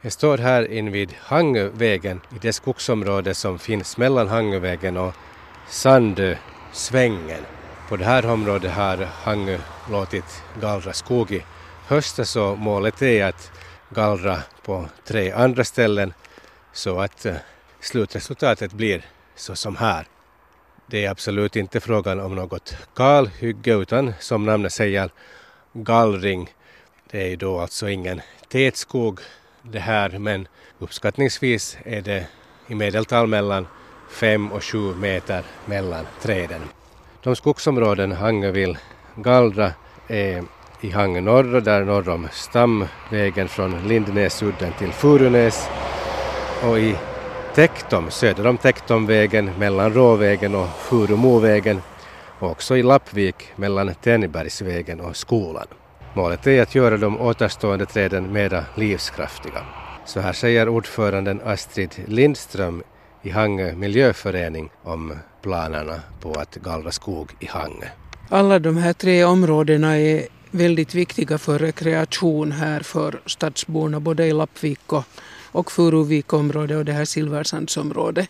Jag står här invid Hangövägen i det skogsområde som finns mellan Hangövägen och Sandösvängen. På det här området har Hangö låtit gallra skog i höstas och målet är att gallra på tre andra ställen så att eh, slutresultatet blir så som här. Det är absolut inte frågan om något kalhygge utan som namnet säger gallring. Det är ju då alltså ingen tät skog det här men uppskattningsvis är det i medeltal mellan fem och sju meter mellan träden. De skogsområden Hangö vill gallra är i Hangö norr och där norr om stamvägen från Lindnäsudden till Furunäs och i Tektom, söder om Tektomvägen mellan Råvägen och Furumovägen och också i Lappvik mellan Tännbergsvägen och skolan. Målet är att göra de återstående träden mera livskraftiga. Så här säger ordföranden Astrid Lindström i Hangö miljöförening om planerna på att gallra skog i Hangö. Alla de här tre områdena är väldigt viktiga för rekreation här för stadsborna både i Lappvik och, och Furuvikområdet och det här Silversandsområdet.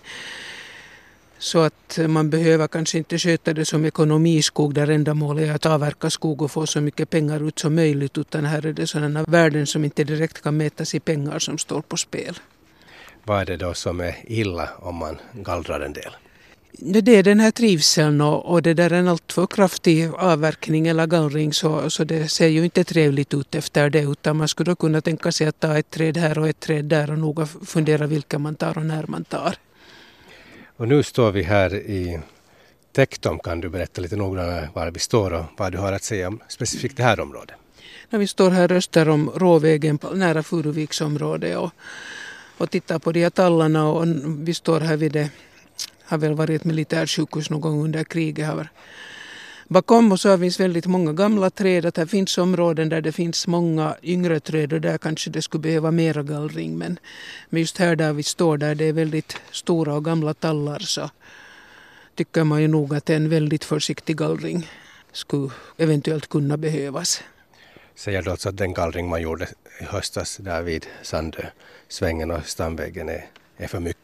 Så att man behöver kanske inte sköta det som ekonomiskog där ändamålet är att avverka skog och få så mycket pengar ut som möjligt utan här är det sådana värden som inte direkt kan mätas i pengar som står på spel. Vad är det då som är illa om man gallrar en del? Det är den här trivseln och, och det där en alltför kraftig avverkning eller gallring så, så det ser ju inte trevligt ut efter det utan man skulle kunna tänka sig att ta ett träd här och ett träd där och noga fundera vilka man tar och när man tar. Och nu står vi här i Tektom. Kan du berätta lite noggrannare var vi står och vad du har att säga om specifikt det här området? När vi står här öster om Råvägen nära Furuviksområdet och, och tittar på de här tallarna och vi står här vid det, har väl varit ett militärsjukhus någon gång under kriget. Bakom oss finns väldigt många gamla träd. Att här finns områden där det finns många yngre träd och där kanske det skulle behöva mera gallring. Men, men just här där vi står där det är väldigt stora och gamla tallar så tycker man ju nog att en väldigt försiktig gallring skulle eventuellt kunna behövas. Säger du alltså att den gallring man gjorde i höstas där vid Sandö-svängen och Stamvägen är, är för mycket?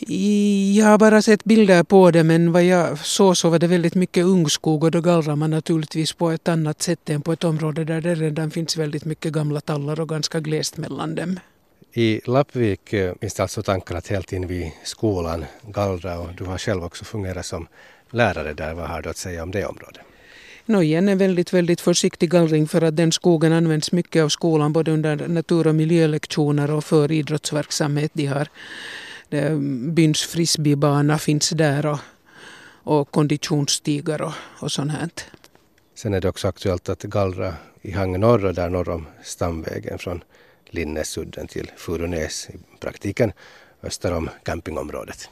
Jag har bara sett bilder på det men vad jag såg så var det väldigt mycket ungskog och då gallrar man naturligtvis på ett annat sätt än på ett område där det redan finns väldigt mycket gamla tallar och ganska glest mellan dem. I Lappvik eh, finns det alltså tankar att helt in vid skolan gallra och du har själv också fungerat som lärare där. Vad har du att säga om det området? No, igen en väldigt, väldigt försiktig gallring för att den skogen används mycket av skolan både under natur och miljölektioner och för idrottsverksamhet. De har byns frisbeebana finns där och, och konditionsstigar och, och sånt här. Sen är det också aktuellt att gallra i Hangö norr och där norr om stamvägen från Linnäsudden till Furunäs, i praktiken öster om campingområdet.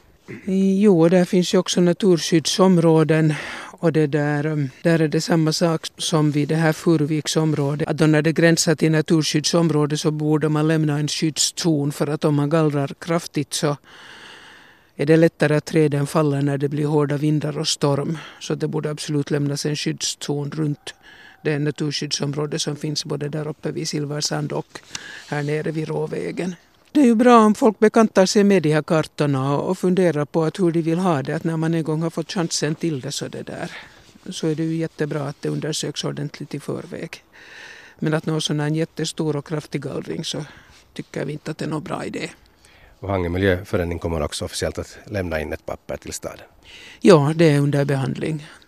Jo, där finns ju också naturskyddsområden och det där, um, där är det samma sak som vid det här Furuviksområdet. Att då när det gränsar till naturskyddsområde så borde man lämna en skyddszon för att om man gallrar kraftigt så är det lättare att träden faller när det blir hårda vindar och storm. Så det borde absolut lämnas en skyddszon runt det naturskyddsområde som finns både där uppe vid Silversand och här nere vid Råvägen. Det är ju bra om folk bekantar sig med de här kartorna och funderar på att hur de vill ha det. Att när man en gång har fått chansen till det så, det där, så är det ju jättebra att det undersöks ordentligt i förväg. Men att nå sån här jättestor och kraftig gallring så tycker vi inte att det är någon bra idé. Och Hangö miljöförening kommer också officiellt att lämna in ett papper till staden? Ja, det är under behandling.